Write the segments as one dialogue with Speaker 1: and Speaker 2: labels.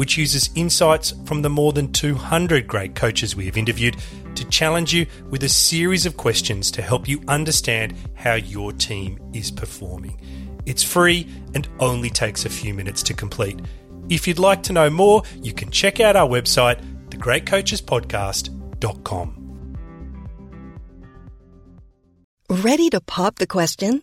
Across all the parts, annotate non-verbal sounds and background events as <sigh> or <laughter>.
Speaker 1: which uses insights from the more than 200 great coaches we have interviewed to challenge you with a series of questions to help you understand how your team is performing. It's free and only takes a few minutes to complete. If you'd like to know more, you can check out our website, thegreatcoachespodcast.com.
Speaker 2: Ready to pop the question?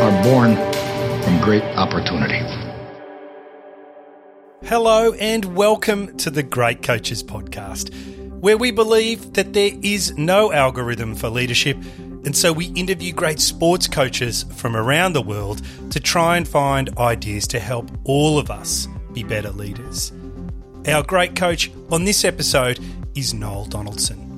Speaker 3: are born from great opportunity.
Speaker 1: Hello, and welcome to the Great Coaches Podcast, where we believe that there is no algorithm for leadership, and so we interview great sports coaches from around the world to try and find ideas to help all of us be better leaders. Our great coach on this episode is Noel Donaldson.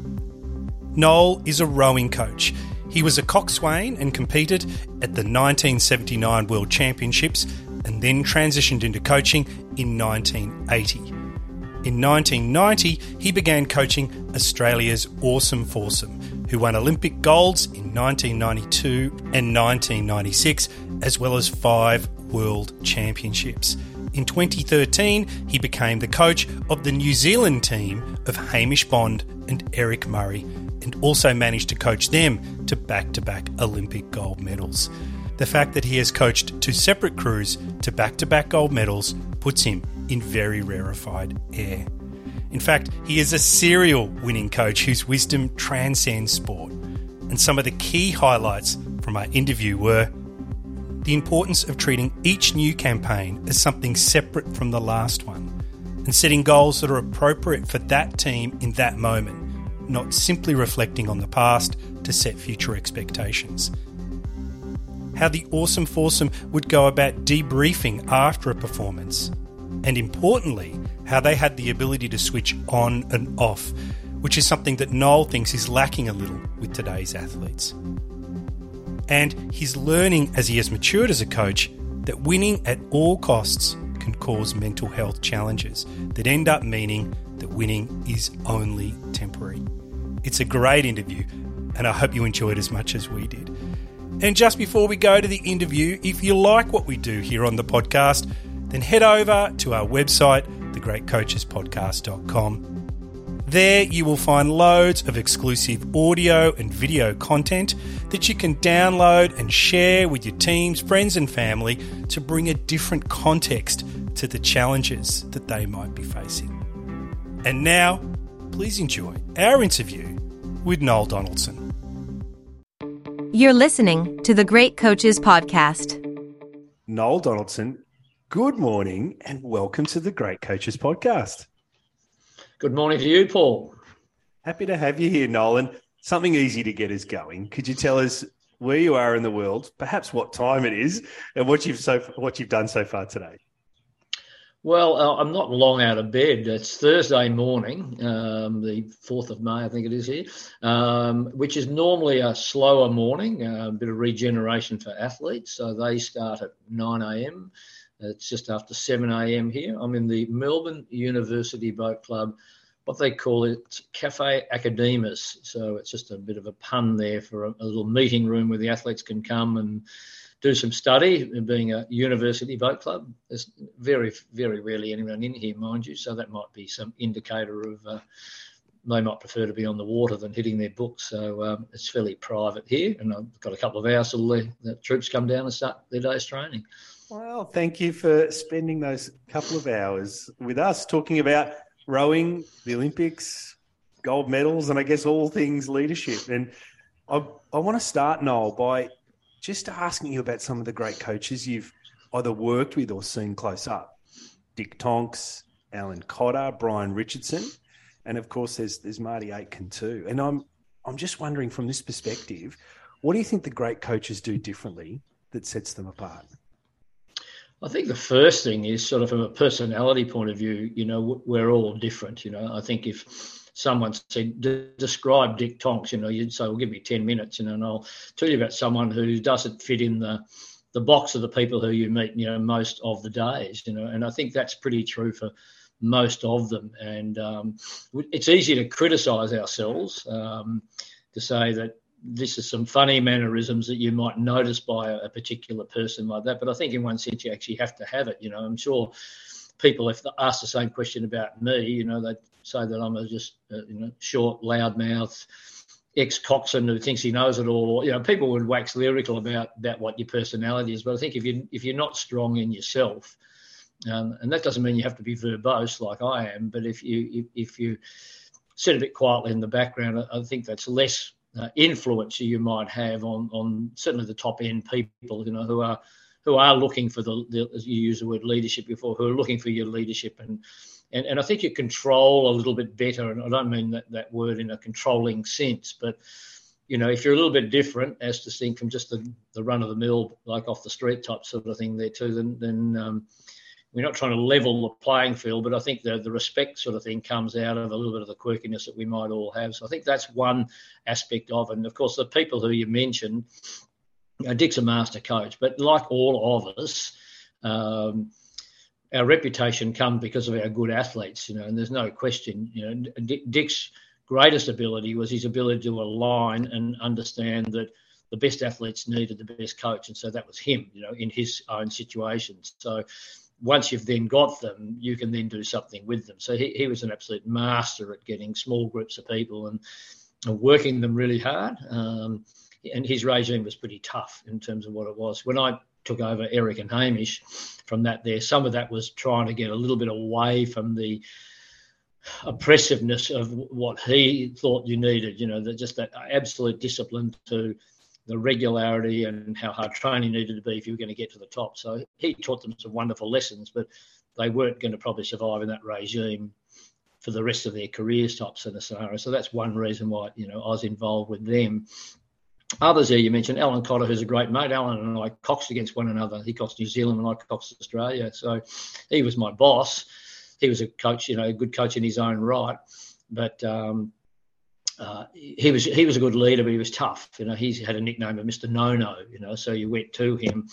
Speaker 1: Noel is a rowing coach. He was a coxswain and competed at the 1979 World Championships and then transitioned into coaching in 1980. In 1990, he began coaching Australia's Oarsome Foursome, who won Olympic golds in 1992 and 1996, as well as five World Championships. In 2013, he became the coach of the New Zealand team of Hamish Bond and Eric Murray, and also managed to coach them to back to back Olympic gold medals. The fact that he has coached two separate crews to back to back gold medals puts him in very rarefied air. In fact, he is a serial winning coach whose wisdom transcends sport. And some of the key highlights from our interview were the importance of treating each new campaign as something separate from the last one, and setting goals that are appropriate for that team in that moment, not simply reflecting on the past to set future expectations. How the Oarsome Foursome would go about debriefing after a performance, and importantly, how they had the ability to switch on and off, which is something that Noel thinks is lacking a little with today's athletes. And he's learning as he has matured as a coach that winning at all costs can cause mental health challenges that end up meaning that winning is only temporary. It's a great interview, and I hope you enjoyed as much as we did. And just before we go to the interview, if you like what we do here on the podcast, then head over to our website, thegreatcoachespodcast.com. There you will find loads of exclusive audio and video content that you can download and share with your teams, friends, and family to bring a different context to the challenges that they might be facing. And now, please enjoy our interview with Noel Donaldson.
Speaker 4: You're listening to the Great Coaches Podcast.
Speaker 1: Noel Donaldson, good morning and welcome to the Great Coaches Podcast.
Speaker 5: Good morning to you, Paul.
Speaker 1: Happy to have you here, Nolan.
Speaker 6: something easy to get us going. Could you tell us where you are in the world, perhaps what time it is, and what you've so what you've done so far today?
Speaker 5: Well, uh, I'm not long out of bed. It's Thursday morning, um, the 4th of May, I think it is here, um, which is normally a slower morning, uh, a bit of regeneration for athletes. So they start at 9 a.m. It's just after 7 a.m. here. I'm in the Melbourne University Boat Club, what they call it Cafe Academus. So it's just a bit of a pun there for a, a little meeting room where the athletes can come and do some study, being a university boat club. There's very, very rarely anyone in here, mind you, so that might be some indicator of uh, they might prefer to be on the water than hitting their books. So um, it's fairly private here, and I've got a couple of hours till the, the troops come down and start their day's training.
Speaker 6: Well, thank you for spending those couple of hours with us talking about rowing, the Olympics, gold medals, and I guess all things leadership. And I, I want to start, Noel, by just asking you about some of the great coaches you've either worked with or seen close up. Dick Tonks, Alan Cotter, Brian Richardson, and of course there's there's Marty Aitken too. And I'm I'm just wondering from this perspective, what do you think the great coaches do differently that sets them apart?
Speaker 5: I think the first thing is sort of from a personality point of view, you know, we're all different. You know, I think if someone said, describe Dick Tonks, you know, you'd say, well, give me 10 minutes, you know, and I'll tell you about someone who doesn't fit in the, the box of the people who you meet, you know, most of the days, you know, and I think that's pretty true for most of them. And um, it's easy to criticize ourselves, um, to say that this is some funny mannerisms that you might notice by a, a particular person like that. But I think in one sense, you actually have to have it, you know, I'm sure people, if they ask the same question about me, you know, they say that I'm a just uh, you know short, loudmouth ex coxswain who thinks he knows it all. You know, people would wax lyrical about about what your personality is, but I think if you if you're not strong in yourself, um, and that doesn't mean you have to be verbose like I am, but if you if, you sit a bit quietly in the background, I, I think that's less uh, influence you might have on on certainly the top end people, you know, who are who are looking for the, the as you use the word leadership before, who are looking for your leadership and and, and I think you control a little bit better. And I don't mean that, that word in a controlling sense, but you know, if you're a little bit different as distinct from just the, the run of the mill, like off the street type sort of thing there too, then, then um, we're not trying to level the playing field, but I think the, the respect sort of thing comes out of a little bit of the quirkiness that we might all have. So I think that's one aspect of it. And of course, the people who you mentioned, know, Dick's a master coach, but like all of us, um, our reputation comes because of our good athletes, you know, and there's no question, you know, Dick's greatest ability was his ability to align and understand that the best athletes needed the best coach, and so that was him, you know, in his own situations. So once you've then got them, you can then do something with them. So he, he was an absolute master at getting small groups of people and, and working them really hard. Um, and his regime was pretty tough in terms of what it was. When I took over Eric and Hamish from that there. Some of that was trying to get a little bit away from the oppressiveness of what he thought you needed, you know, that just that absolute discipline to the regularity and how hard training needed to be if you were going to get to the top. So he taught them some wonderful lessons, but they weren't going to probably survive in that regime for the rest of their careers type sort of scenario. So that's one reason why, you know, I was involved with them. Others there you mentioned, Alan Cotter, who's a great mate. Alan and I coxed against one another. He coxed New Zealand and I coxed Australia. So he was my boss. He was a coach, you know, a good coach in his own right. But um, uh, he was he was a good leader, but he was tough. You know, he had a nickname of Mr. No No. You know, so you went to him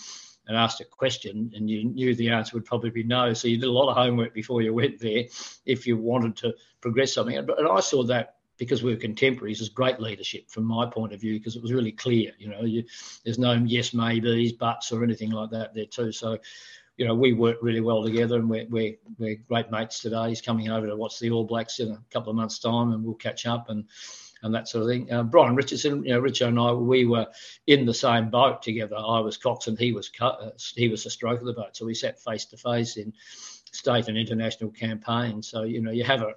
Speaker 5: and asked a question, and you knew the answer would probably be no. So you did a lot of homework before you went there if you wanted to progress something. And I saw that because we were contemporaries, is great leadership from my point of view because it was really clear. You know, you, there's no yes, maybes, buts, or anything like that there too. So, you know, we work really well together, and we're we're, we're great mates today. He's coming over to watch the All Blacks in a couple of months' time, and we'll catch up and and that sort of thing. Uh, Brian Richardson, you know, Richard and I, we were in the same boat together. I was coxswain, he was uh, he was the stroke of the boat, so we sat face to face in state and international campaigns. So you know, you have a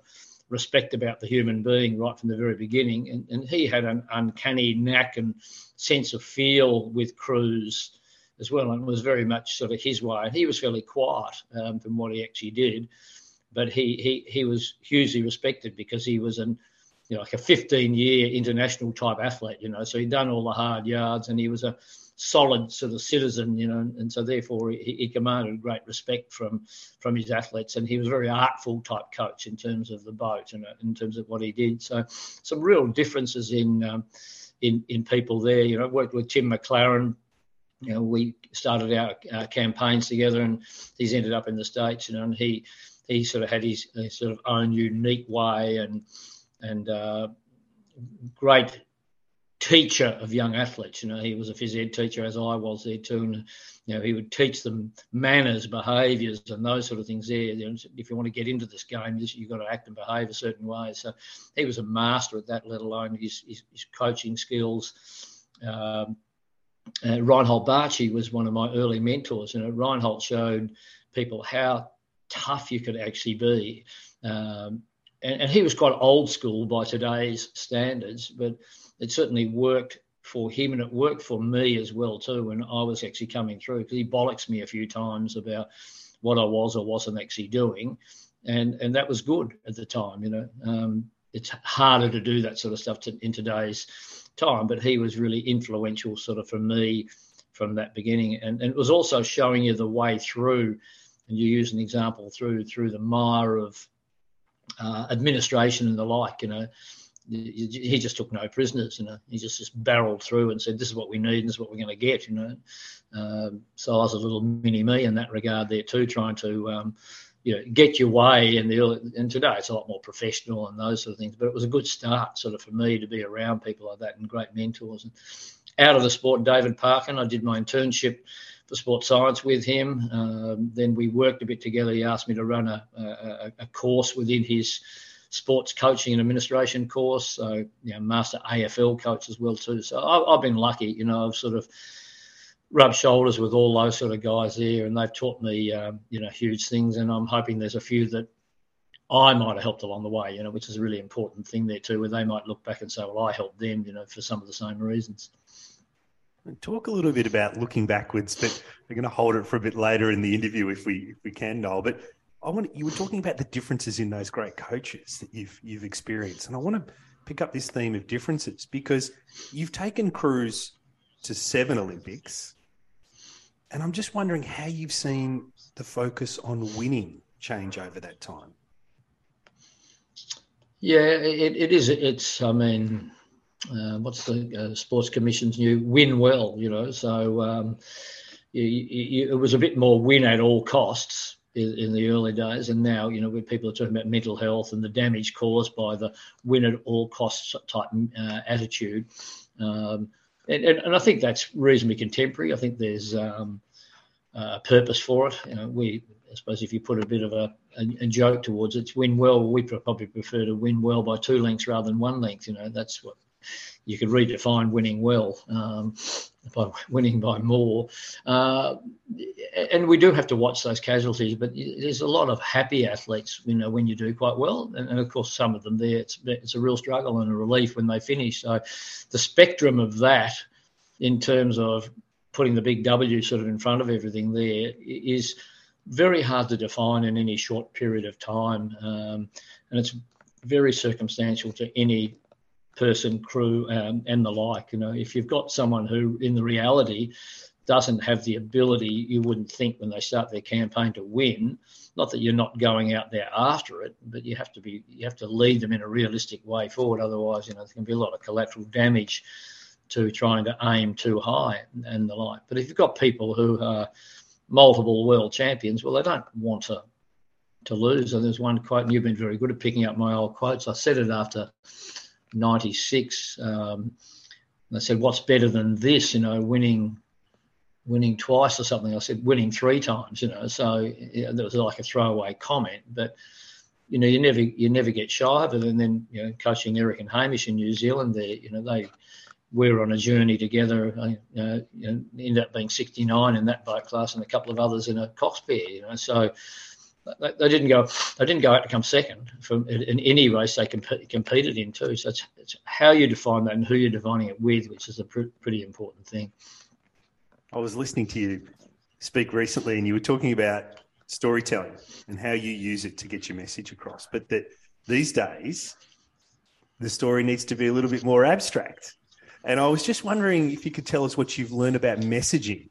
Speaker 5: respect about the human being right from the very beginning. And, and he had an uncanny knack and sense of feel with crews as well, and was very much sort of his way. And he was fairly quiet um, from what he actually did, but he he he was hugely respected because he was an you know, like a 15 year international type athlete, you know, so he'd done all the hard yards and he was a solid sort of citizen, you know, and so therefore he, he commanded great respect from from his athletes and he was a very artful type coach in terms of the boat and in terms of what he did. So some real differences in um, in in people there. You know, worked with Tim McLaren. You know, we started our, our campaigns together, and he's ended up in the states. You know, and he he sort of had his, his sort of own unique way and and uh, great teacher of young athletes. You know, he was a phys ed teacher as I was there too, and you know he would teach them manners, behaviours, and those sort of things. There, if you want to get into this game, you've got to act and behave a certain way. So he was a master at that, let alone his his, his coaching skills. Um, uh, Reinhold Batschi was one of my early mentors. You know, Reinhold showed people how tough you could actually be. Um, and, and, he was quite old school by today's standards, but it certainly worked for him and it worked for me as well too when I was actually coming through because he bollocks me a few times about what I was or wasn't actually doing, and and that was good at the time. You know, um, it's harder to do that sort of stuff to, in today's time, but he was really influential sort of for me from that beginning, and, and it was also showing you the way through. And you use an example through through the mire of uh, administration and the like. You know, he just took no prisoners. You know, he just just barreled through and said, "This is what we need, and this is what we're going to get." You know, um, so I was a little mini me in that regard there too, trying to. Um, you know, get your way in the early, and today it's a lot more professional and those sort of things. But it was a good start, sort of, for me to be around people like that and great mentors. And out of the sport, David Parkin, I did my internship for sports science with him. Um, then we worked a bit together. He asked me to run a, a, a course within his sports coaching and administration course. So, you know, master AFL coach as well too. So I, have been lucky. You know, I've sort of rubbed shoulders with all those sort of guys there, and they've taught me, um, you know, huge things. And I'm hoping there's a few that I might have helped along the way. You know, which is a really important thing there too, where they might look back and say, "Well, I helped them," you know, for some of the same reasons.
Speaker 6: Talk a little bit about looking backwards, but we're going to hold it for a bit later in the interview if we if we can, Noel. But I want you were talking about the differences in those great coaches that you've you've experienced, and I want to pick up this theme of differences because you've taken crews to seven Olympics, and I'm just wondering how you've seen the focus on winning change over that time.
Speaker 5: Yeah, it, it is. It's. I mean, uh, what's the uh, sports commission's new win well? You know, so um, you, you, it was a bit more win at all costs in, in, the early days, and now you know people are talking about mental health and the damage caused by the win at all costs type uh, attitude, um, and, and, and, I think that's reasonably contemporary. I think there's um, a purpose for it. You know, we I suppose if you put a bit of a, a, a, joke towards it, win well. We probably prefer to win well by two lengths rather than one length. You know, that's what you could redefine winning well um, by <laughs> winning by more. Uh, and we do have to watch those casualties, but there's a lot of happy athletes, you know, when you do quite well. And, and, of course, some of them there, it's, it's a real struggle and a relief when they finish. So the spectrum of that in terms of putting the big W sort of in front of everything there is very hard to define in any short period of time. Um, and it's very circumstantial to any person, crew, um, and the like. You know, if you've got someone who, in the reality, doesn't have the ability, you wouldn't think when they start their campaign to win. Not that you're not going out there after it, but you have to be, you have to lead them in a realistic way forward. Otherwise, you know, there can be a lot of collateral damage to trying to aim too high and the like. But if you've got people who are multiple world champions, well, they don't want to to lose. And there's one quote, and you've been very good at picking up my old quotes. I said it after 96. Um, they said, "What's better than this?" You know, winning, winning twice or something. I said, "Winning three times." You know, so you that was like a throwaway comment, but you know, you never you never get shy of it. And then you know, coaching Eric and Hamish in New Zealand, there, you know, they we were on a journey together. Uh, you know, you know, ended up being 69 in that boat class, and a couple of others in a Cox pair. You know, so they, they, didn't go. They didn't go out to come second from in any race they comp- competed in too. So it's, it's, how you define that and who you're defining it with, which is a pr- pretty important thing.
Speaker 6: I was listening to you speak recently, and you were talking about storytelling and how you use it to get your message across. But that these days, the story needs to be a little bit more abstract. And I was just wondering if you could tell us what you've learned about messaging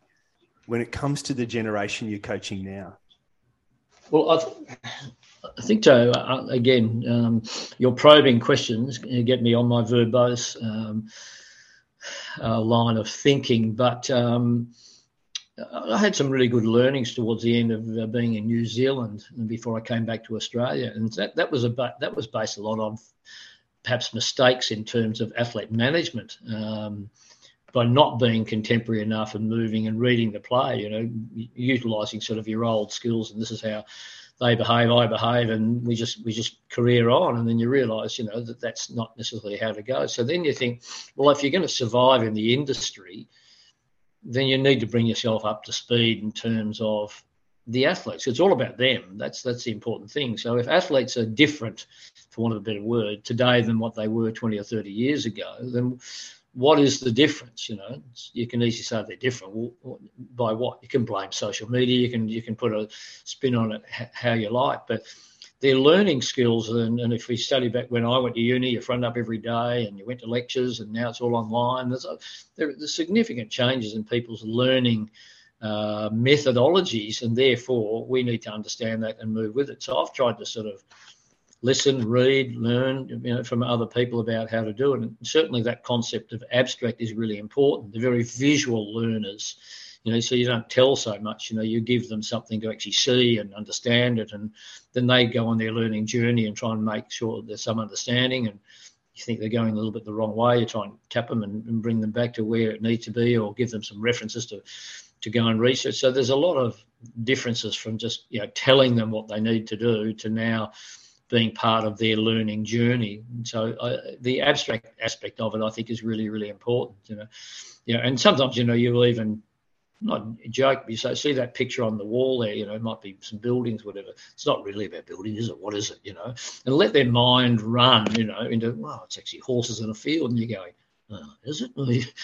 Speaker 6: when it comes to the generation you're coaching now.
Speaker 5: Well, I, I think, Joe, uh, again, um, your probing questions get me on my verbose um, uh, line of thinking. But um, I had some really good learnings towards the end of uh, being in New Zealand and before I came back to Australia. And that, that was about, that was based a lot on perhaps mistakes in terms of athlete management um, by not being contemporary enough and moving and reading the play, you know, utilizing sort of your old skills. And this is how they behave, I behave, and we just we just career on, and then you realise, you know, that that's not necessarily how to go. So then you think, well, if you're going to survive in the industry, then you need to bring yourself up to speed in terms of the athletes. It's all about them. That's that's the important thing. So if athletes are different, for want of a better word, today than what they were 20 or 30 years ago, then what is the difference? You know, you can easily say they're different. By what? You can blame social media. You can you can put a spin on it how you like, but their learning skills. And, and if we study back when I went to uni, you front up every day, and you went to lectures, and now it's all online. There's a, there, there's significant changes in people's learning. Uh, methodologies, and therefore we need to understand that and move with it. So I've tried to sort of listen, read, learn you know, from other people about how to do it. And certainly that concept of abstract is really important. They're very visual learners, you know, so you don't tell so much, you know, you give them something to actually see and understand it. And then they go on their learning journey and try and make sure that there's some understanding. And you think they're going a little bit the wrong way, you try and tap them and, and bring them back to where it needs to be or give them some references to, to go and research. So there's a lot of differences from just, you know, telling them what they need to do to now being part of their learning journey. So uh, the abstract aspect of it, I think, is really, really important. You know, you know, and sometimes you know you'll even not joke, but you say, see that picture on the wall there, you know, it might be some buildings, whatever. It's not really about buildings, is it? What is it, you know? And let their mind run, you know, into, well, it's actually horses in a field. And you're going, oh, is it? <laughs>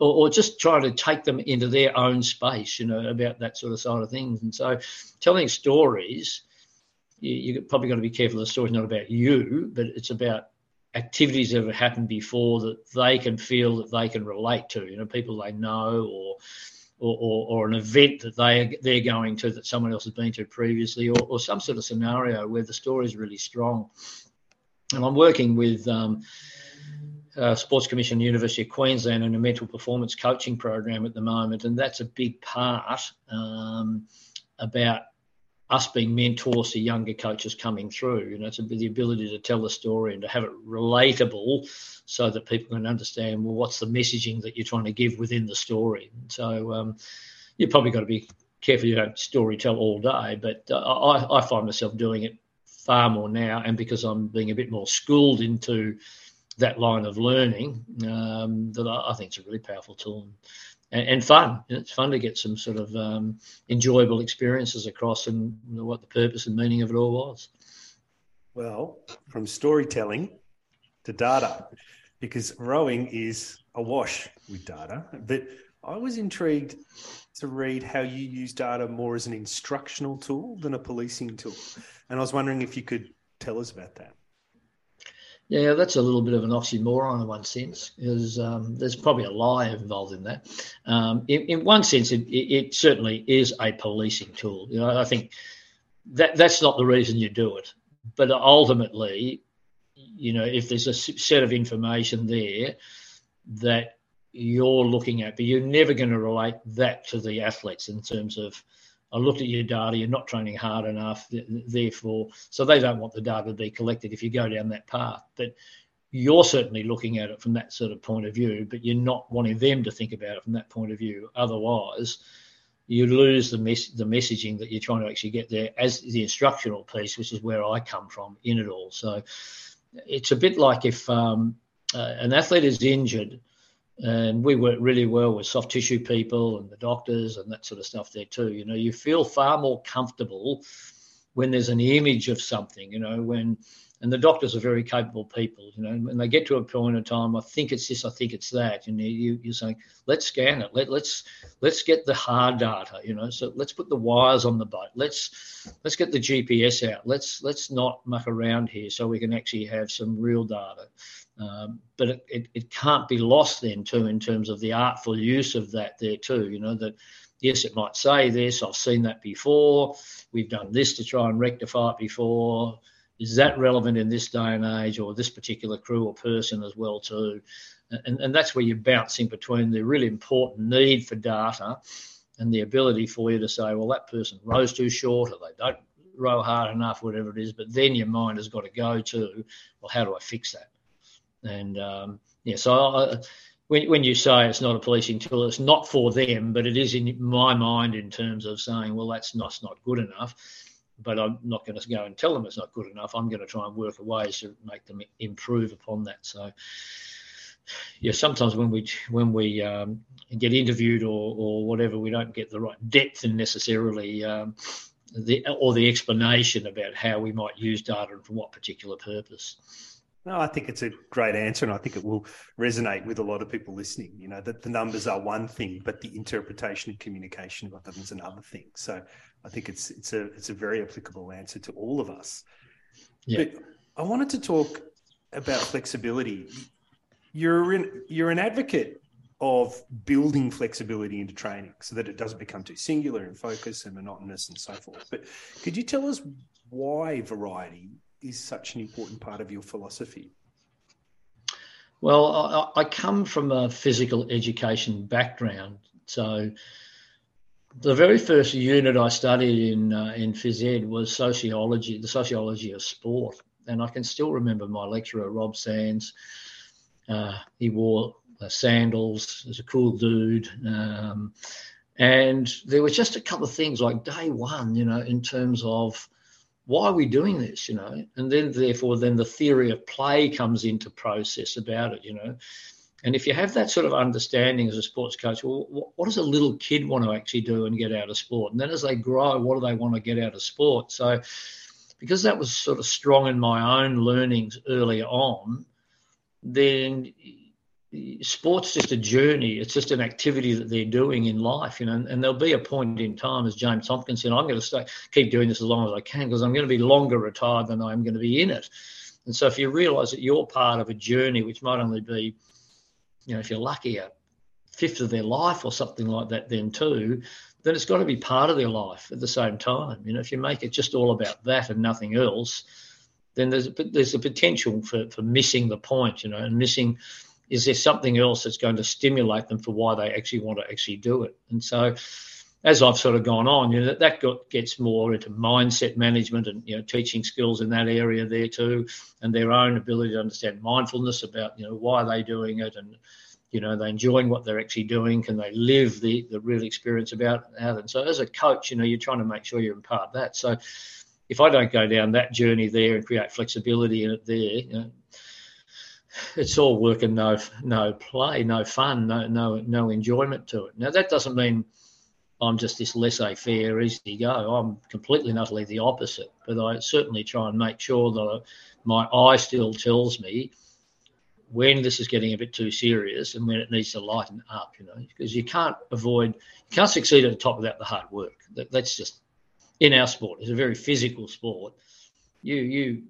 Speaker 5: Or, or, just try to take them into their own space, you know, about that sort of side of things. And so telling stories you, you probably got to be careful the story's not about you, but it's about activities that have happened before that they can feel that they can relate to. You know, people they know or or, or, or, an event that they they're going to that someone else has been to previously, or, or some sort of scenario where the story is really strong. And I'm working with um, uh, Sports Commission University of Queensland in a mental performance coaching program at the moment, and that's a big part um, about us being mentors to younger coaches coming through. You know, it's the ability to tell the story and to have it relatable so that people can understand, well, what's the messaging that you're trying to give within the story. So um, you've probably got to be careful you don't story tell all day, but uh, I, I find myself doing it far more now. And because I'm being a bit more schooled into that line of learning, um, that I, I think it's a really powerful tool and, and fun. It's fun to get some sort of um, enjoyable experiences across and what the purpose and meaning of it all was.
Speaker 6: Well, from storytelling to data, because rowing is awash with data. But I was intrigued to read how you use data more as an instructional tool than a policing tool. And I was wondering if you could tell us about that.
Speaker 5: Yeah, that's a little bit of an oxymoron in one sense, because um, there's probably a lie involved in that. Um, in, in, one sense, it, it, certainly is a policing tool. You know, I think that that's not the reason you do it, but ultimately, you know, if there's a set of information there that you're looking at, but you're never going to relate that to the athletes in terms of I looked at your data, you're not training hard enough, therefore, so they don't want the data to be collected if you go down that path. But you're certainly looking at it from that sort of point of view, but you're not wanting them to think about it from that point of view. Otherwise, you lose the mes- the messaging that you're trying to actually get there as the instructional piece, which is where I come from in it all. So it's a bit like if um, uh, an athlete is injured and we work really well with soft tissue people and the doctors and that sort of stuff there too. You know, you feel far more comfortable when there's an image of something, you know, when and the doctors are very capable people, you know, when they get to a point in time, I think it's this, I think it's that, and you, you're saying, let's scan it, Let, let's let's get the hard data, you know, so let's put the wires on the boat, let's let's get the GPS out, let's let's not muck around here, so we can actually have some real data. Um, but it, it, it can't be lost then too in terms of the artful use of that there too, you know, that yes, it might say this, I've seen that before, we've done this to try and rectify it before. Is that relevant in this day and age or this particular crew or person as well too? And, and that's where you're bouncing between the really important need for data and the ability for you to say well that person rows too short or they don't row hard enough whatever it is but then your mind has got to go to well how do i fix that? And um, yeah so I, when, when you say it's not a policing tool, it's not for them, but it is in my mind in terms of saying, well, that's not, that's not good enough but I'm not going to go and tell them it's not good enough. I'm going to try and work ways to make them improve upon that. So, yeah, sometimes when we when we um, get interviewed or or whatever, we don't get the right depth and necessarily um, the or the explanation about how we might use data and for what particular purpose.
Speaker 6: No, I think it's a great answer, and I think it will resonate with a lot of people listening. You know that the numbers are one thing, but the interpretation and communication of them is another thing. So I think it's it's a it's a very applicable answer to all of us. Yeah. But I wanted to talk about flexibility. You're in, you're an advocate of building flexibility into training so that it doesn't become too singular and focused and monotonous and so forth. But could you tell us why variety is such an important part of your philosophy?
Speaker 5: Well, I, I come from a physical education background, so the very first unit I studied in uh, in phys ed was sociology, the sociology of sport, and I can still remember my lecturer Rob Sands. Uh, he wore uh, sandals. Was a cool dude, um, and there was just a couple of things like day one, you know, in terms of why are we doing this, you know, and then therefore then the theory of play comes into process about it, you know and if you have that sort of understanding as a sports coach, well, what does a little kid want to actually do and get out of sport? And then as they grow, what do they want to get out of sport? So, because that was sort of strong in my own learnings early on, then sport's just a journey. It's just an activity that they're doing in life, you know. And, there'll be a point in time, as James Tomkins said, I'm going to stay, keep doing this as long as I can because I'm going to be longer retired than I'm going to be in it. And so, if you realise that you're part of a journey, which might only be you know, if you're lucky, a fifth of their life or something like that, then too, then it's got to be part of their life at the same time. You know, if you make it just all about that and nothing else, then there's a, there's a potential for, for missing the point, you know, and missing is there something else that's going to stimulate them for why they actually want to actually do it. And so, as I've sort of gone on, you know, that, that got, gets more into mindset management and you know teaching skills in that area there too, and their own ability to understand mindfulness about you know why are they doing it and you know, they're enjoying what they're actually doing. Can they live the, the real experience about it? And so as a coach, you know, you're trying to make sure you impart that. So if I don't go down that journey there and create flexibility in it there, you know, it's all work and no no play, no fun, no no no enjoyment to it. Now that doesn't mean I'm just this laissez-faire, easy go. I'm completely and utterly the opposite. But I certainly try and make sure that my eye still tells me when this is getting a bit too serious and when it needs to lighten up, you know, because you can't avoid, you can't succeed at the top without the hard work. That, that's just in our sport. It's a very physical sport. You you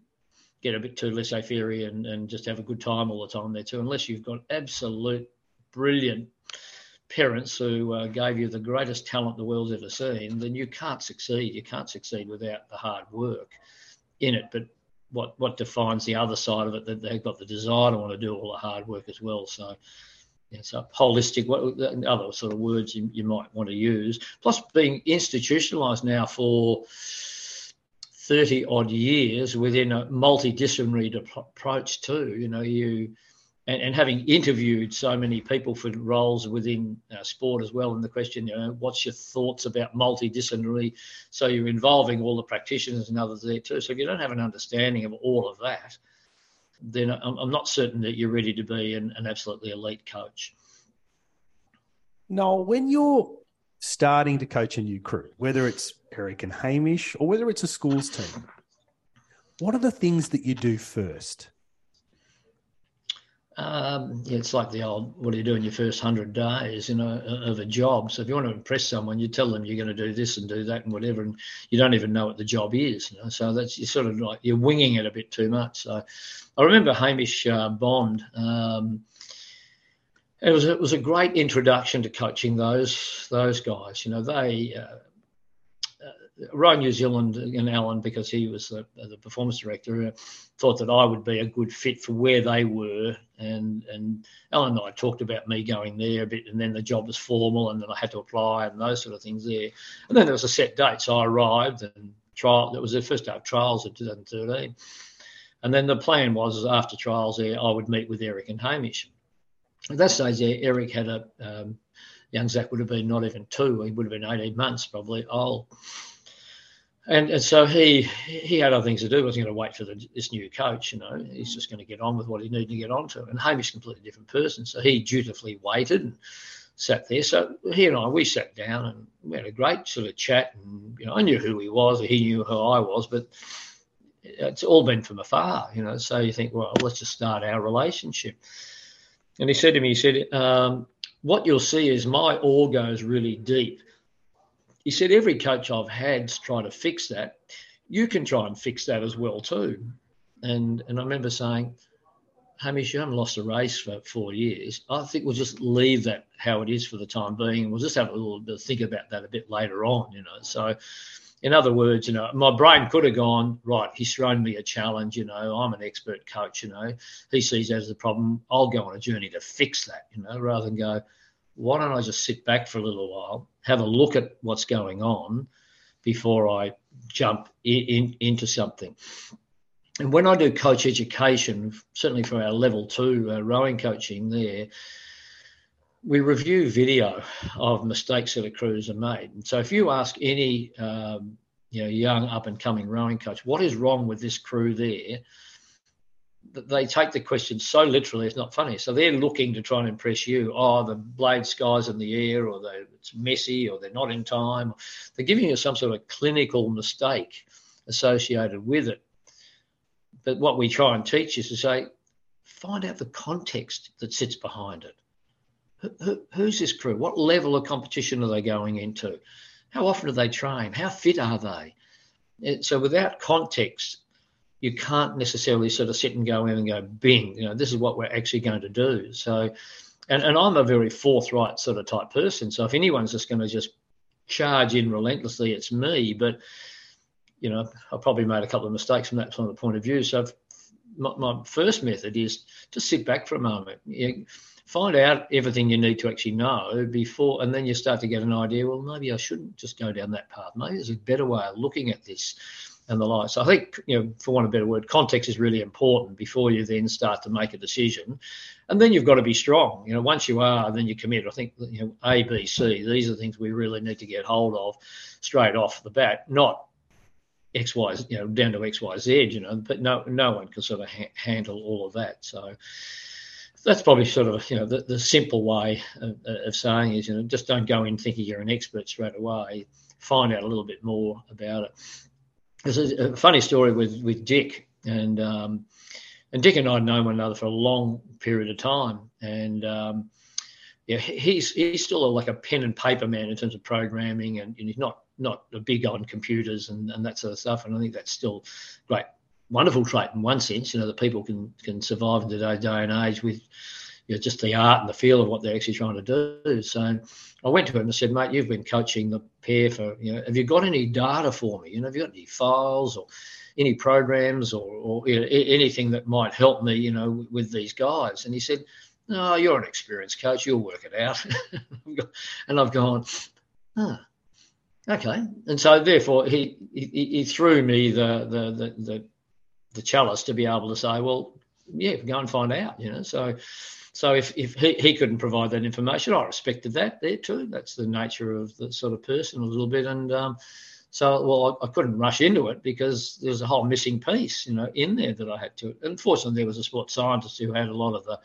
Speaker 5: get a bit too laissez-faire and, and just have a good time all the time there too, unless you've got absolute brilliant parents who uh, gave you the greatest talent the world's ever seen, then you can't succeed. You can't succeed without the hard work in it. But what what defines the other side of it that they've got the desire to want to do all the hard work as well. So yeah, so holistic, what other sort of words you, you might want to use. Plus, being institutionalised now for thirty odd years within a multidisciplinary approach too. You know, you and, and, having interviewed so many people for roles within uh, sport as well, and the question, you know, what's your thoughts about multidisciplinary? So you're involving all the practitioners and others there too. So if you don't have an understanding of all of that, then I'm, I'm not certain that you're ready to be an, an absolutely elite coach.
Speaker 6: now when you're starting to coach a new crew, whether it's Eric and Hamish or whether it's a schools team, what are the things that you do first?
Speaker 5: Um, it's like the old, what do you do in your first hundred days, you know, of a job? So if you want to impress someone, you tell them you're going to do this and do that and whatever, and you don't even know what the job is. You know? So that's you sort of like you're winging it a bit too much. So I remember Hamish uh, Bond. Um, it was it was a great introduction to coaching those those guys. You know, they uh, Rowing New Zealand and Alan, because he was the, the performance director, uh, thought that I would be a good fit for where they were. And and Alan and I talked about me going there a bit, and then the job was formal, and then I had to apply and those sort of things there. And then there was a set date, so I arrived and trial. That was the first day of trials in 2013. And then the plan was after trials there, I would meet with Eric and Hamish. At that stage, Eric had a um, young Zach would have been not even two; he would have been 18 months probably old and, and so he he had other things to do. He wasn't going to wait for the, this new coach. You know, he's just going to get on with what he needed to get on to. And Hamish, completely different person, so he dutifully waited and sat there. So he and I, we sat down and we had a great sort of chat. And you know, I knew who he was, he knew who I was, but it's all been from afar. You know, so you think, well, let's just start our relationship. And he said to me, he said, um, "What you'll see is my all goes really deep." he said every coach I've had's trying to fix that. You can try and fix that as well too. And and I remember saying, Hamish, you haven't lost a race for four years. I think we'll just leave that how it is for the time being, we'll just have a little bit think about that a bit later on. You know, so in other words, you know, my brain could have gone right. He's thrown me a challenge. You know, I'm an expert coach. You know, he sees that as a problem. I'll go on a journey to fix that. You know, rather than go, why don't I just sit back for a little while, have a look at what's going on before I jump in, in, into something? And when I do coach education, certainly for our level two uh, rowing coaching there, we review video of mistakes that a have made. And so if you ask any um, you know young up and coming rowing coach, what is wrong with this crew there? they take the question so literally, it's not funny. So they're looking to try and impress you. Oh, the blade sky's in the air, or it's messy, or they're not in time. They're giving you some sort of clinical mistake associated with it. But what we try and teach is to say, find out the context that sits behind it. Who, who, who's this crew? What level of competition are they going into? How often do they train? How fit are they? So without context, you can't necessarily sort of sit and go in and go, bing, you know, this is what we're actually going to do. So, and, and I'm a very forthright sort of type person. So if anyone's just going to just charge in relentlessly, it's me. But, you know, I probably made a couple of mistakes from that sort of point of view. So my, my first method is just sit back for a moment. You find out everything you need to actually know before, and then you start to get an idea. Well, maybe I shouldn't just go down that path. Maybe there's a better way of looking at this and the like. So I think, you know, for want of a better word, context is really important before you then start to make a decision. And then you've got to be strong. You know, once you are, then you commit. I think, you know, A, B, C, these are things we really need to get hold of straight off the bat, not X, Y, you know, down to X, Y, Z, you know, but no, no one can sort of ha- handle all of that. So that's probably sort of, you know, the, the simple way of, of saying is, you know, just don't go in thinking you're an expert straight away. Find out a little bit more about it there's a, funny story with with Dick and um, and Dick and I had known one another for a long period of time, and um, yeah, he's he's still a, like a pen and paper man in terms of programming, and, and he's not not a big on computers and, and that sort of stuff. And I think that's still great, wonderful trait in one sense. You know, that people can can survive in today's day and age with you know, just the art and the feel of what they're actually trying to do. So I went to him and said, mate, you've been coaching the pair for, you know, have you got any data for me? You know, have you got any files or any programs or, or you know, anything that might help me, you know, with these guys? And he said, no, you're an experienced coach. You'll work it out. <laughs> and I've gone, ah, okay. And so therefore he, he, he threw me the, the, the, the, the chalice to be able to say, well, yeah, go and find out, you know. So so if, if he, he couldn't provide that information, I respected that there too. That's the nature of the sort of person a little bit. And um, so, well, I, I, couldn't rush into it because there was a whole missing piece, you know, in there that I had to. Unfortunately, there was a sports scientist who had a lot of the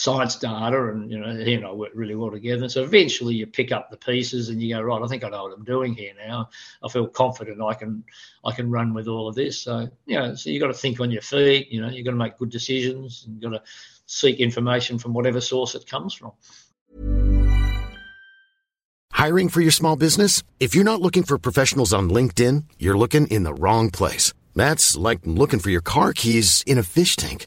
Speaker 5: science data, and you know he and I work really well together. So eventually you pick up the pieces and you go right. I think I know what I'm doing here now. I feel confident I can I can run with all of this. So you know, so you got to think on your feet. You know, you've got to make good decisions. And you've got to seek information from whatever source it comes from.
Speaker 7: Hiring for your small business? If you're not looking for professionals on LinkedIn, you're looking in the wrong place. That's like looking for your car keys in a fish tank.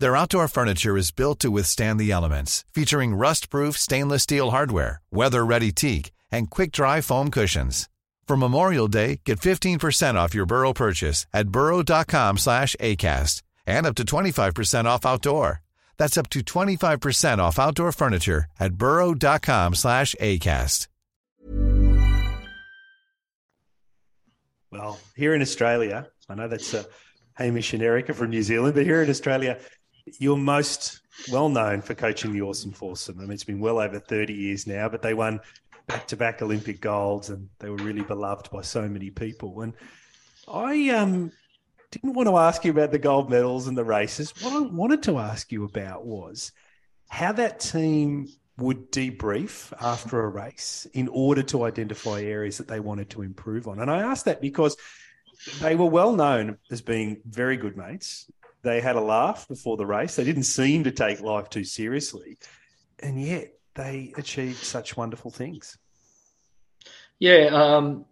Speaker 8: Their outdoor furniture is built to withstand the elements, featuring rust-proof stainless steel hardware, weather-ready teak, and quick-dry foam cushions. For Memorial Day, get 15% off your Burrow purchase at burrow.com slash ACAST and up to 25% off outdoor. That's up to 25% off outdoor furniture at burrow.com slash ACAST.
Speaker 6: Well, here in Australia, I know that's uh, Hamish and Erica from New Zealand, but here in Australia, you're most well known for coaching the Oarsome Foursome. I mean, it's been well over 30 years now, but they won back to back Olympic golds and they were really beloved by so many people. And I um, didn't want to ask you about the gold medals and the races. What I wanted to ask you about was how that team would debrief after a race in order to identify areas that they wanted to improve on. And I asked that because they were well known as being very good mates. They had a laugh before the race. They didn't seem to take life too seriously. And yet they achieved such wonderful things.
Speaker 5: Yeah, um,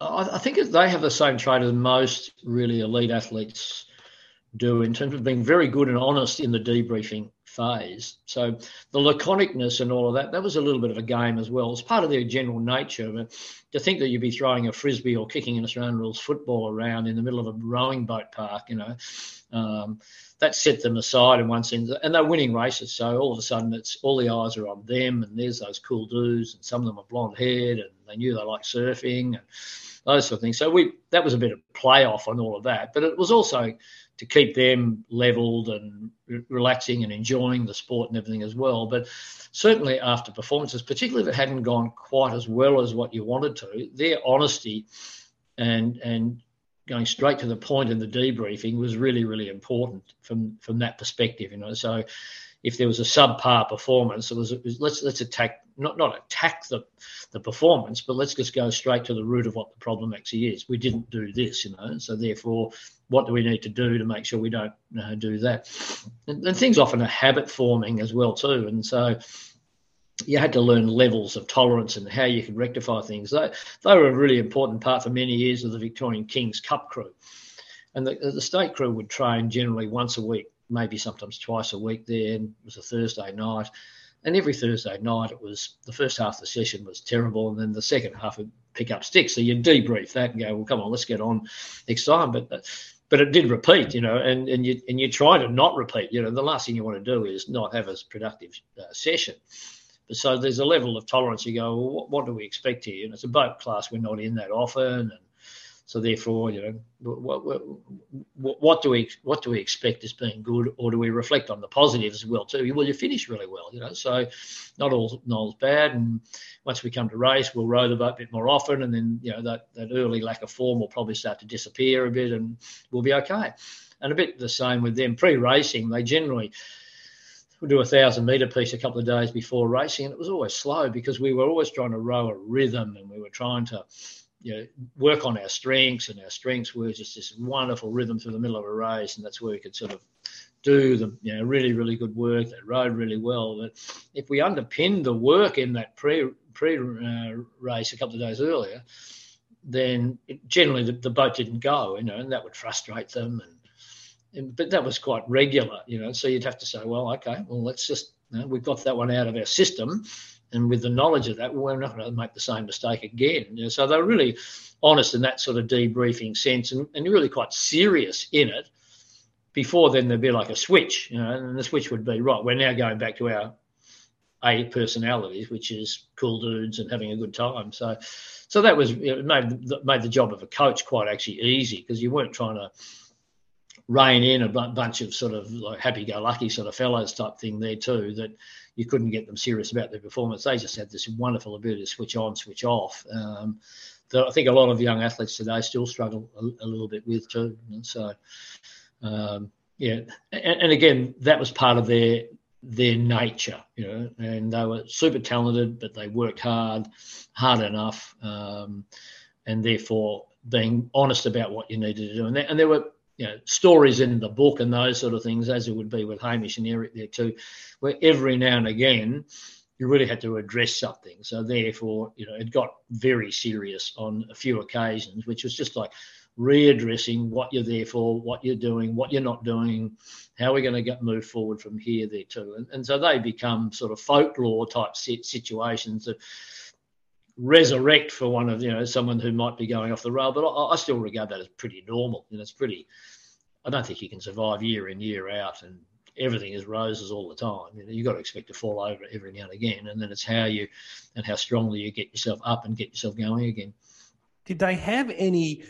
Speaker 5: I, I, think they have the same trait as most really elite athletes do in terms of being very good and honest in the debriefing phase. So the laconicness and all of that, that was a little bit of a game as well. It's part of their general nature. But to think that you'd be throwing a frisbee or kicking an Australian rules football around in the middle of a rowing boat park, you know, um, that set them aside in one sense. And they're winning races. So all of a sudden, it's all the eyes are on them. And there's those cool dudes. And some of them are blonde haired and they knew they liked surfing and those sort of things. So we that was a bit of playoff on all of that. But it was also to keep them leveled and re- relaxing and enjoying the sport and everything as well. But certainly after performances, particularly if it hadn't gone quite as well as what you wanted to, their honesty and and going straight to the point in the debriefing was really really important from from that perspective. You know, so if there was a subpar performance, it was, it was let's let's attack not not attack the the performance, but let's just go straight to the root of what the problem actually is. We didn't do this, you know, so therefore, what do we need to do to make sure we don't uh, do that? And, and things often are habit forming as well too, and so you had to learn levels of tolerance and how you could rectify things. They, they were a really important part for many years of the Victorian King's Cup crew. And the, the state crew would train generally once a week, maybe sometimes twice a week there. And it was a Thursday night. And every Thursday night, it was the first half of the session was terrible, and then the second half would pick up sticks. So you debrief that and go, well, come on, let's get on next time. But but it did repeat, you know, and, and you and you try to not repeat. You know, the last thing you want to do is not have a productive uh, session. So there's a level of tolerance. You go, well, what, what do we expect here? And it's a boat class. We're not in that often, and so therefore, you know, what, what, what, do we what do we expect as being good, or do we reflect on the positives as well too? Well, you finish really well, you know, so not all not bad. And once we come to race, we'll row the boat a bit more often, and then you know that that early lack of form will probably start to disappear a bit, and we'll be okay. And a bit the same with them pre-racing. They generally we do a thousand meter piece a couple of days before racing, and it was always slow because we were always trying to row a rhythm, and we were trying to you know, work on our strengths, and our strengths were just this wonderful rhythm through the middle of a race, and that's where we could sort of do the you know really really good work. They rode really well, but if we underpinned the work in that pre pre uh, race a couple of days earlier, then it, generally the, the, boat didn't go, you know, and that would frustrate them. And, but that was quite regular, you know. So you'd have to say, well, okay, well let's just you know, we've got that one out of our system and with the knowledge of that, well, we're not going to make the same mistake again. You know, so they're really honest in that sort of debriefing sense and, and really quite serious in it. before then there'd be like a switch, you know, and the switch would be right. We're now going back to our a personalities, which is cool dudes and having a good time. So, so that was it made made the job of a coach quite actually easy because you weren't trying to rein in a bunch of sort of like happy-go-lucky sort of fellows type thing there too that you couldn't get them serious about their performance. They just had this wonderful ability to switch on, switch off. Um, that I think a lot of young athletes today still struggle a, a little bit with too. And so, um, yeah, and, and, again, that was part of their their nature, you know, and they were super talented, but they worked hard, hard enough, um, and therefore being honest about what you needed to do. And and there were you know stories in the book and those sort of things, as it would be with Hamish and Eric there too, where every now and again you really had to address something. So therefore, you know, it got very serious on a few occasions, which was just like readdressing what you're there for, what you're doing, what you're not doing, how we're going to get move forward from here there too. And, and so they become sort of folklore type situations that resurrect for one of you know someone who might be going off the rail. But I, I still regard that as pretty normal. You know, it's pretty. I don't think you can survive year in year out and everything is roses all the time. You know, you've got to expect to fall over every now and again, and then it's how you and how strongly you get yourself up and get yourself going again.
Speaker 6: Did they have any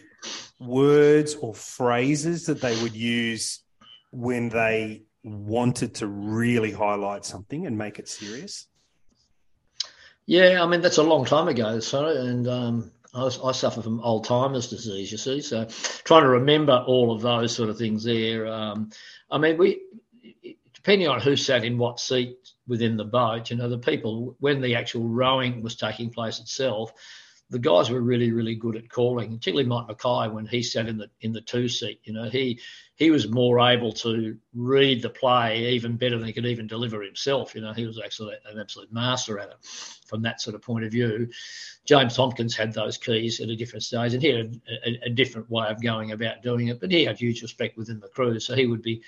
Speaker 6: words or phrases that they would use when they wanted to really highlight something and make it serious?
Speaker 5: Yeah, I mean that's a long time ago, so and um, I, I, suffer from Alzheimer's disease. You see, so trying to remember all of those sort of things there. Um, I mean, we depending on who sat in what seat within the boat, you know, the people when the actual rowing was taking place itself, the guys were really, really good at calling, particularly Mike McKay when he sat in the in the two seat. You know, he he was more able to read the play even better than he could even deliver himself. You know, he was actually an absolute master at it from that sort of point of view. James Tomkins had those keys at a different stage, and he had a, a different way of going about doing it. But he had huge respect within the crew, so he would be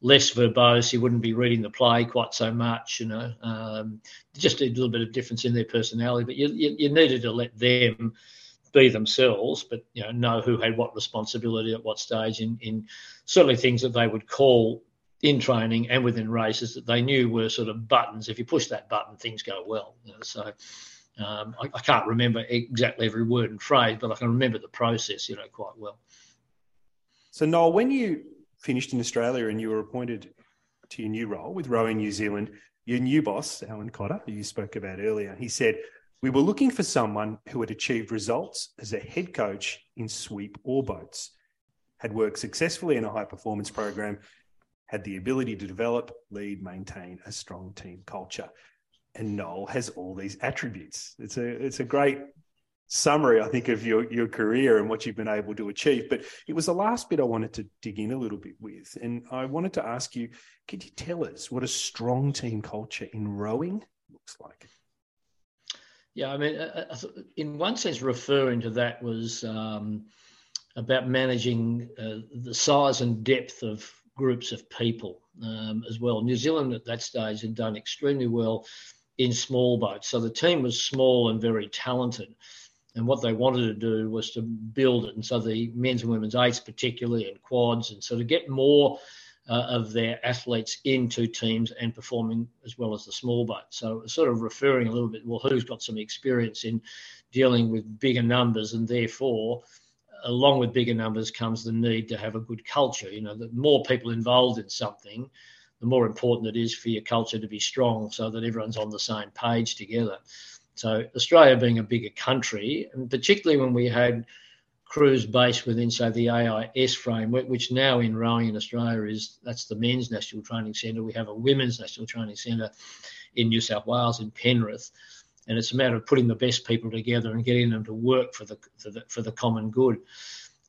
Speaker 5: less verbose. He wouldn't be reading the play quite so much, you know. Um, just a little bit of difference in their personality, but you, you, you, needed to let them be themselves, but you know know who had what responsibility at what stage in, in certainly things that they would call in training and within races that they knew were sort of buttons. If you push that button, things go well. You know, so. Um, I, I, can't remember exactly every word and phrase, but I can remember the process, you know, quite well.
Speaker 6: So, Noel, when you finished in Australia and you were appointed to your new role with Rowing New Zealand, your new boss, Alan Cotter, who you spoke about earlier, he said, We were looking for someone who had achieved results as a head coach in sweep oar boats, had worked successfully in a high performance program, had the ability to develop, lead, maintain a strong team culture. And Noel has all these attributes. It's a it's a great summary, I think, of your, your career and what you've been able to achieve. But it was the last bit I wanted to dig in a little bit with. And I wanted to ask you could you tell us what a strong team culture in rowing looks like?
Speaker 5: Yeah, I mean, uh, uh, in one sense, referring to that was um, about managing uh, the size and depth of groups of people um, as well. New Zealand at that stage had done extremely well in small boats. So the team was small and very talented and what they wanted to do was to build it. And so the men's and women's eights, particularly, and quads, and so to get more uh, of their athletes into teams and performing as well as the small boat. So sort of referring a little bit, well, who's got some experience in dealing with bigger numbers, and therefore, along with bigger numbers comes the need to have a good culture. You know, the more people involved in something, the more important it is for your culture to be strong, so that everyone's on the same page together. So Australia being a bigger country, and particularly when we had crews based within, say, the AIS framework, which now in rowing in Australia is that's the men's national training centre. We have a women's national training centre in New South Wales in Penrith, and it's a matter of putting the best people together and getting them to work for the for the, for the common good.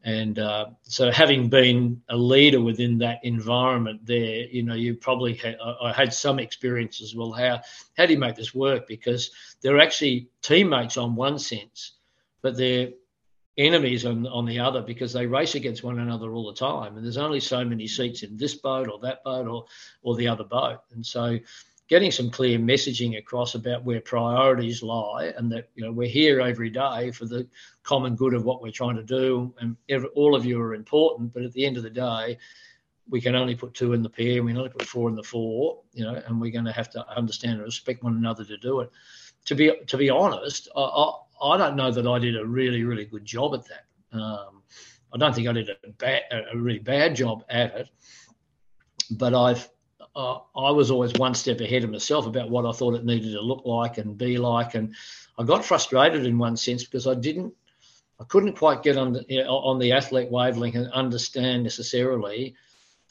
Speaker 5: And uh, so, having been a leader within that environment there, you know, you probably had, I had some experience as well. How how do you make this work? Because they're actually teammates on one sense, but they're enemies on, on the other because they race against one another all the time. And there's only so many seats in this boat or that boat or or the other boat. And so getting some clear messaging across about where priorities lie and that you know we're here every day for the common good of what we're trying to do and every, all of you are important but at the end of the day we can only put two in the pair, we can only put four in the four, you know, and we're going to have to understand and respect one another to do it. To be to be honest, I, I, I don't know that I did a really really good job at that. Um, I don't think I did a bad a really bad job at it, but I've uh, I was always one step ahead of myself about what I thought it needed to look like and be like, and I got frustrated in one sense because I didn't I couldn't quite get on the, you know, on the athlete wavelength and understand necessarily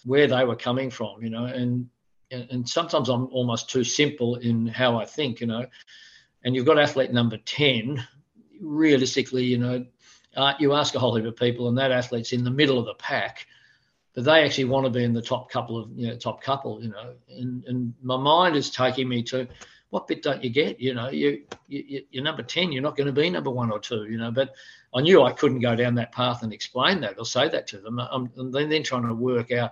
Speaker 5: where they were coming from, you know, and and sometimes I'm almost too simple in how I think, you know. And you've got athlete number ten. Realistically, you know, uh, you ask a whole heap of people, and that athlete's in the middle of the pack, but they actually want to be in the top couple of, you know, top couple, you know. And and my mind is taking me to, what bit don't you get? You know, you, you you're number ten. You're not going to be number one or two. You know, but I knew I couldn't go down that path and explain that or say that to them. I'm, I'm then, then trying to work out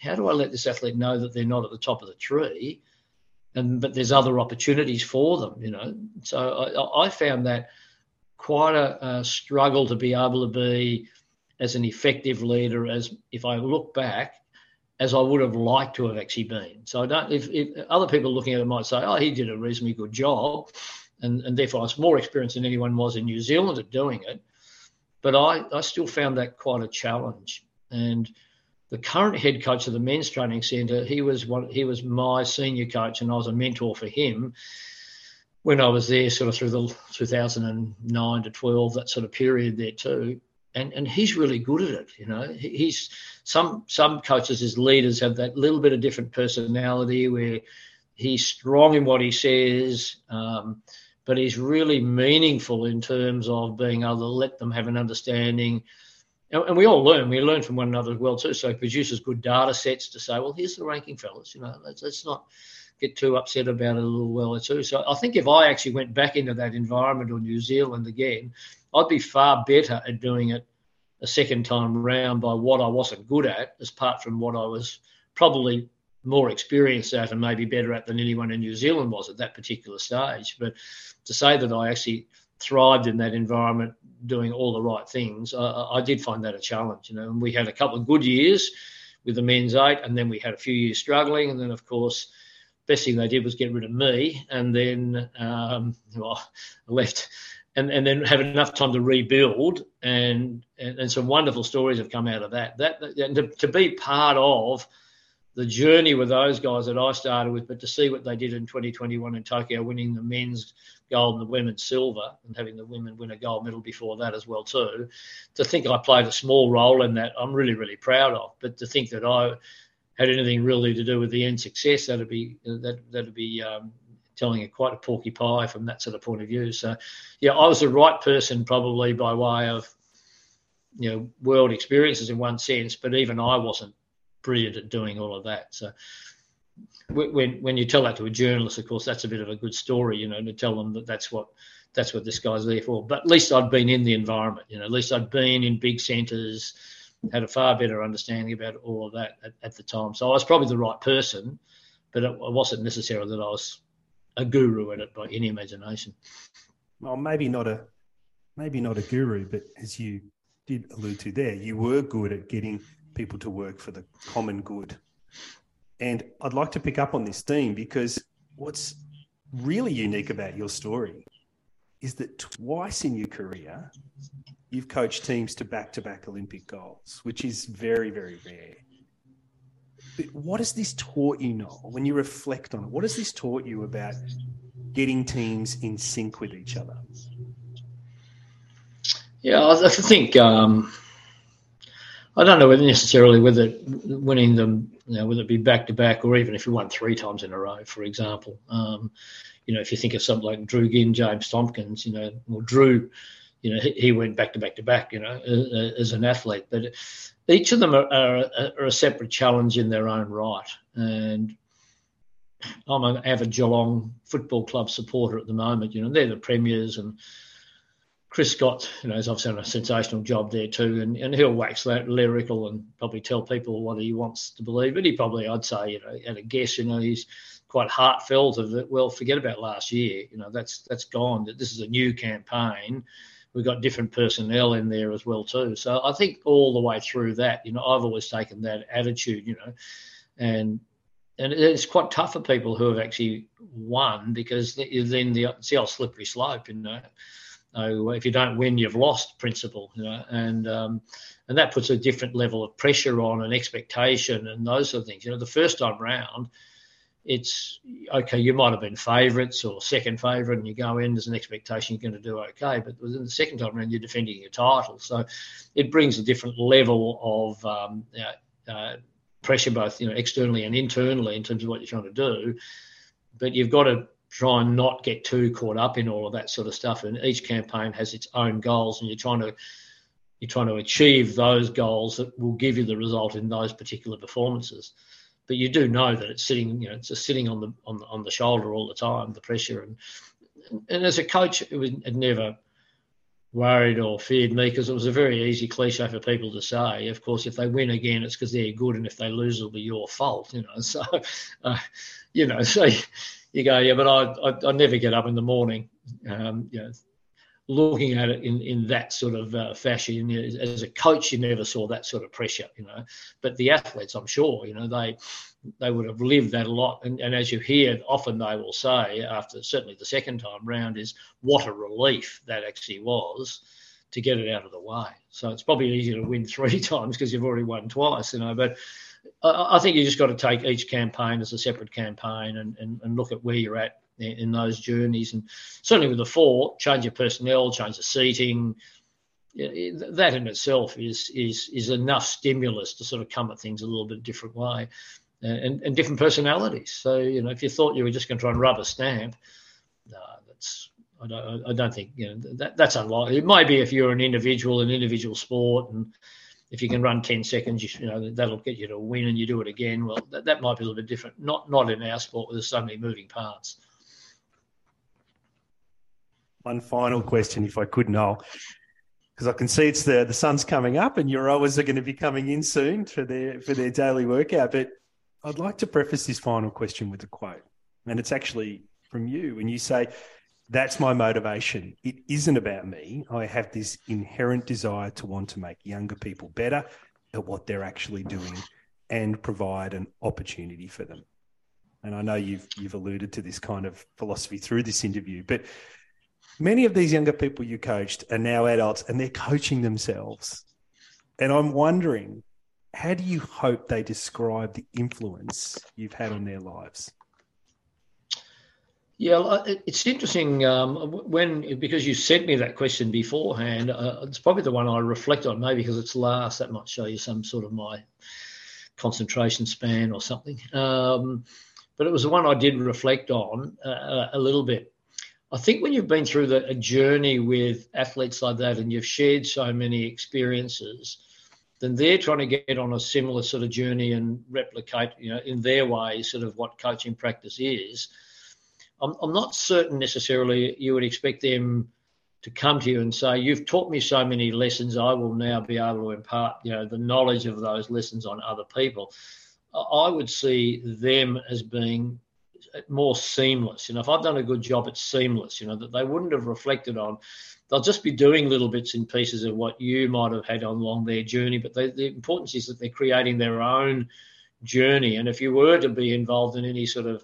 Speaker 5: how do I let this athlete know that they're not at the top of the tree, and but there's other opportunities for them. You know, so I, I found that quite a, a struggle to be able to be as an effective leader as if I look back as I would have liked to have actually been. So I don't. If, if other people looking at it might say, "Oh, he did a reasonably good job," and, and therefore I was more experienced than anyone was in New Zealand at doing it. But I, I still found that quite a challenge. And the current head coach of the men's training centre, he was one, he was my senior coach, and I was a mentor for him when I was there, sort of through the 2009 to 12, that sort of period there too and and he's really good at it. You know, he's some some coaches as leaders have that little bit of different personality where he's strong in what he says, um, but he's really meaningful in terms of being able to let them have an understanding. And, we all learn. We learn from one another as well too. So produces good data sets to say, well, here's the ranking, fellas. You know, let's, let's not get too upset about it a little well too. So I think if I actually went back into that environment or New Zealand again, I'd be far better at doing it a second time round by what I wasn't good at, as apart from what I was probably more experienced at and maybe better at than anyone in New Zealand was at that particular stage. But to say that I actually thrived in that environment, doing all the right things, I, I did find that a challenge. You know, and we had a couple of good years with the men's eight, and then we had a few years struggling, and then of course best thing they did was get rid of me, and then um, well, I <laughs> left, and and then have enough time to rebuild, and and, and some wonderful stories have come out of that. That and to, to be part of the journey with those guys that I started with, but to see what they did in 2021 in Tokyo, winning the men's gold and the women's silver, and having the women win a gold medal before that as well too. To think I played a small role in that, I'm really really proud of. But to think that I had anything really to do with the end success, that'd be that that'd be um, telling a quite a porky pie from that sort of point of view. So, yeah, I was the right person probably by way of you know world experiences in one sense, but even I wasn't brilliant at doing all of that. So. When when you tell that to a journalist, of course, that's a bit of a good story, you know, to tell them that that's what that's what this guy's there for. But at least I'd been in the environment, you know, at least I'd been in big centres, had a far better understanding about all of that at, at the time. So I was probably the right person, but it, it wasn't necessarily that I was a guru at it by any imagination.
Speaker 6: Well, maybe not a maybe not a guru, but as you did allude to there, you were good at getting people to work for the common good. And I'd like to pick up on this theme because what's really unique about your story is that twice in your career you've coached teams to back-to-back Olympic goals, which is very, very rare. But what has this taught you, Noel, when you reflect on it? What has this taught you about getting teams in sync with each other?
Speaker 5: Yeah, I think um, I don't know whether necessarily whether winning them, you know, whether it be back to back or even if you won three times in a row, for example. Um, you know, if you think of something like Drew Ginn, James Tomkins, you know, well, Drew you know, he, went back to back to back, you know, as, an athlete. But each of them are, are, are, a separate challenge in their own right. And I'm an avid Geelong Football Club supporter at the moment. You know, they're the premiers, and Chris Scott, you know, has obviously done a sensational job there too. And, and he'll wax that lyrical and probably tell people what he wants to believe. But he probably, I'd say, you know, at a guess, you know, he's quite heartfelt of it. Well, forget about last year. You know, that's that's gone. This is a new campaign we've got different personnel in there as well too. So I think all the way through that, you know, I've always taken that attitude, you know, and and it's quite tough for people who have actually won because then the the old slippery slope, you know. So if you don't win, you've lost principle, you know, and um, and that puts a different level of pressure on and expectation and those sort of things. You know, the first time round, it's okay. You might have been favourites or second favourite, and you go in. There's an expectation you're going to do okay, but within the second time around, you're defending your title, so it brings a different level of um, uh, pressure, both you know externally and internally, in terms of what you're trying to do. But you've got to try and not get too caught up in all of that sort of stuff. And each campaign has its own goals, and you're trying to you're trying to achieve those goals that will give you the result in those particular performances. But you do know that it's sitting, you know, it's just sitting on the on the, on the shoulder all the time, the pressure. And and as a coach, it, was, it never worried or feared me because it was a very easy cliche for people to say. Of course, if they win again, it's because they're good, and if they lose, it'll be your fault. You know, <laughs> so uh, you know, <laughs> so you go, yeah, but I, I, I never get up in the morning, um, you know, looking at it in, in that sort of uh, fashion. As a coach, you never saw that sort of pressure, you know. But the athletes, I'm sure, you know, they they would have lived that a lot. And, and as you hear, often they will say, after certainly the second time round, is what a relief that actually was to get it out of the way. So it's probably easier to win three <laughs> times because you've already won twice, you know. But I, think you just got to take each campaign as a separate campaign and, and, and look at where you're at in, those journeys. And certainly with the four, change of personnel, change of seating. That in itself is is is enough stimulus to sort of come at things a little bit different way, and, and different personalities. So you know, if you thought you were just going to try and rub a stamp, that's I don't I don't think you know that that's unlikely. It might be if you're an individual, an individual sport, and if you can run 10 seconds, you, you, know, that'll get you to win and you do it again. Well, that, that might be a little bit different. Not, not in our sport where there's so many moving parts.
Speaker 6: One final question, if I could, Noel, because I can see it's the, the sun's coming up and your rowers are going to be coming in soon for their, for their daily workout. But I'd like to preface this final question with a quote. And it's actually from you. And you say, that's my motivation. It isn't about me. I have this inherent desire to want to make younger people better at what they're actually doing and provide an opportunity for them. And I know you've you've alluded to this kind of philosophy through this interview, but many of these younger people you coached are now adults and they're coaching themselves. And I'm wondering, how do you hope they describe the influence you've had on their lives?
Speaker 5: Yeah, it's interesting um, when because you sent me that question beforehand. Uh, it's probably the one I reflect on, maybe because it's last. That might show you some sort of my concentration span or something. Um, but it was the one I did reflect on uh, a little bit. I think when you've been through the, a journey with athletes like that and you've shared so many experiences, then they're trying to get on a similar sort of journey and replicate, you know, in their way, sort of what coaching practice is I'm, I'm not certain necessarily you would expect them to come to you and say, "You've taught me so many lessons. I will now be able to impart, you know, the knowledge of those lessons on other people." I would see them as being more seamless. You know, if I've done a good job, it's seamless. You know that they wouldn't have reflected on. They'll just be doing little bits and pieces of what you might have had on along their journey. But they, the importance is that they're creating their own journey. And if you were to be involved in any sort of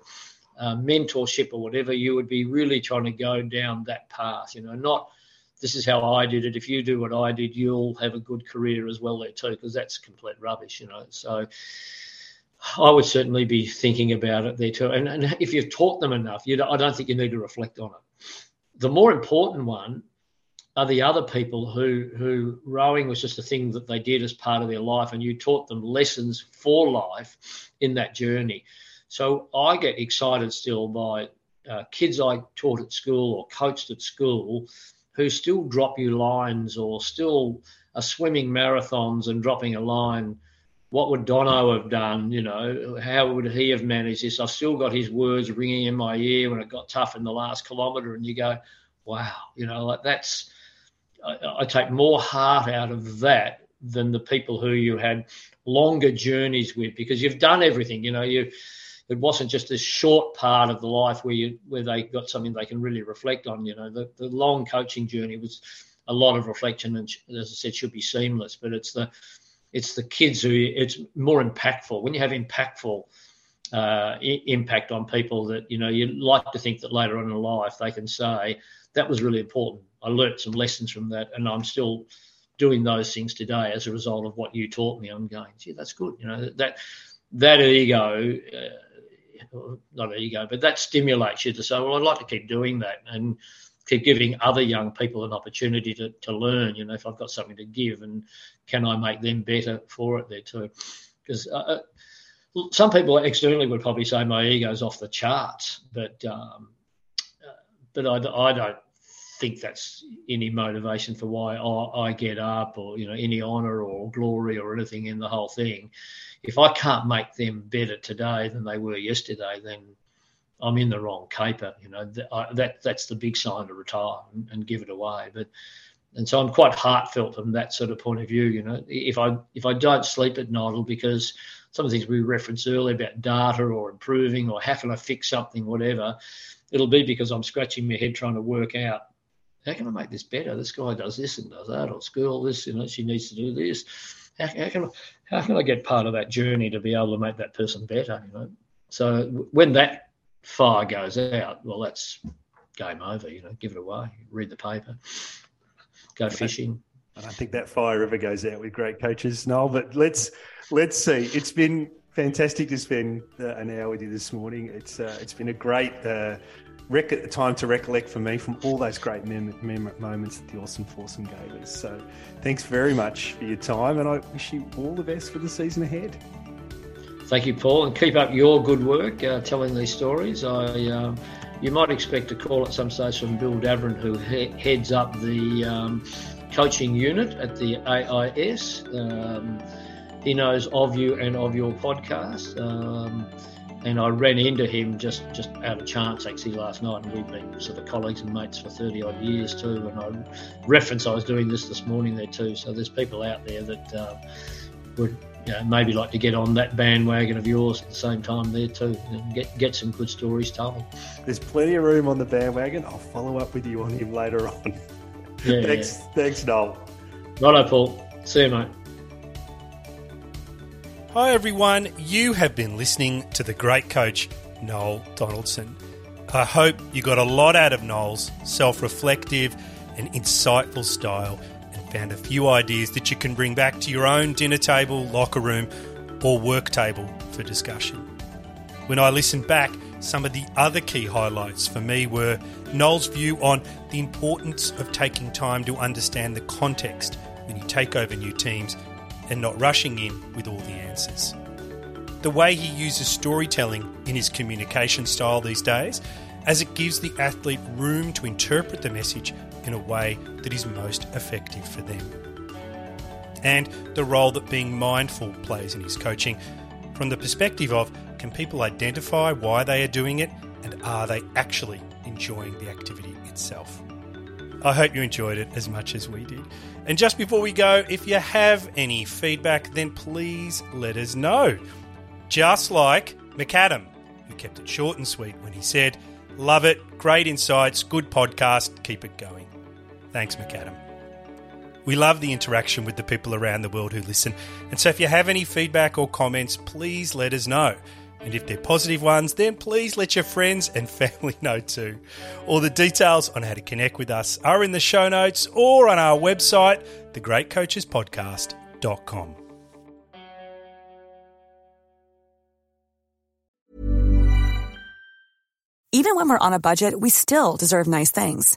Speaker 5: uh, mentorship or whatever, you would be really trying to go down that path. You know, not this is how I did it. If you do what I did, you'll have a good career as well there too, because that's complete rubbish. You know, so. I would certainly be thinking about it there too. And, and if you've taught them enough, you don't, I don't think you need to reflect on it. The more important one are the other people who who rowing was just a thing that they did as part of their life, and you taught them lessons for life in that journey. So I get excited still by uh, kids I taught at school or coached at school who still drop you lines or still are swimming marathons and dropping a line. What would Dono have done? You know, how would he have managed this? I've still got his words ringing in my ear when it got tough in the last kilometre, and you go, wow, you know, like that's. I, I take more heart out of that than the people who you had longer journeys with because you've done everything. You know, you it wasn't just this short part of the life where you where they got something they can really reflect on. You know, the, the long coaching journey was a lot of reflection and as I said should be seamless. But it's the it's the kids who it's more impactful when you have impactful uh, impact on people that you know you like to think that later on in life they can say that was really important. I learnt some lessons from that, and I'm still doing those things today as a result of what you taught me. I'm going, gee, that's good. You know that that ego. Uh, not ego, but that stimulates you to say, well, I'd like to keep doing that and keep giving other young people an opportunity to, to learn. You know, if I've got something to give, and can I make them better for it there too? Because uh, uh some people externally would probably say my ego's off the charts, but um, uh, but I, I don't think that's any motivation for why I, I, get up or you know any honor or glory or anything in the whole thing. If I can't make them better today than they were yesterday, then I'm in the wrong caper. You know I, uh, that that's the big sign to retire and, and, give it away. But and so I'm quite heartfelt from that sort of point of view. You know, if I if I don't sleep at night, it'll because some of the things we referenced earlier about data or improving or how can I fix something, whatever, it'll be because I'm scratching my head trying to work out how can I make this better? This guy does this and does that, or school this, you know, she needs to do this. How, how can I, how can I get part of that journey to be able to make that person better? You know, so when that fire goes out, well, that's game over. You know, give it away, read the paper, go fishing.
Speaker 1: I don't think that fire ever goes out with great coaches, Noel. But let's let's see. It's been fantastic to spend uh, an hour with you this morning. It's uh, it's been a great uh, rec- time to recollect for me from all those great mem- mem- moments that the Oarsome Foursome gave us. So thanks very much for your time, and I wish you all the best for the season ahead.
Speaker 5: Thank you, Paul, and keep up your good work uh, telling these stories. I, um, you might expect a call at some stage from Bill Davern, who he- heads up the um, coaching unit at the AIS. Um, he knows of you and of your podcast. Um, and I ran into him just just out of chance actually last night, and we've been sort of colleagues and mates for thirty odd years too. And I reference I was doing this this morning there too. So there's people out there that uh, would you know, maybe like to get on that bandwagon of yours at the same time there too, and get get some good stories told.
Speaker 1: There's plenty of room on the bandwagon. I'll follow up with you on him later on. <laughs> Yeah, thanks, yeah. thanks, Noel.
Speaker 5: Righto, Paul. See you, mate.
Speaker 1: Hi, everyone. You have been listening to the great coach, Noel Donaldson. I hope you got a lot out of Noel's self reflective and insightful style and a few ideas that you can bring back to your own dinner table, locker room, or work table for discussion. When I listened back, some of the other key highlights for me were Noel's view on the importance of taking time to understand the context when you take over new teams and not rushing in with all the answers. The way he uses storytelling in his communication style these days, as it gives the athlete room to interpret the message in a way that is most effective for them. And the role that being mindful plays in his coaching from the perspective of can people identify why they are doing it and are they actually enjoying the activity itself? I hope you enjoyed it as much as we did. And just before we go, if you have any feedback, then please let us know. Just like McAdam, who kept it short and sweet when he said, Love it, great insights, good podcast, keep it going. Thanks, McAdam. We love the interaction with the people around the world who listen. And so if you have any feedback or comments, please let us know. And if they're positive ones, then please let your friends and <laughs> family know too. All the details on how to connect with us are in the show notes or on our website, thegreatcoachespodcast.com.
Speaker 9: Even when we're on a budget, we still deserve nice things.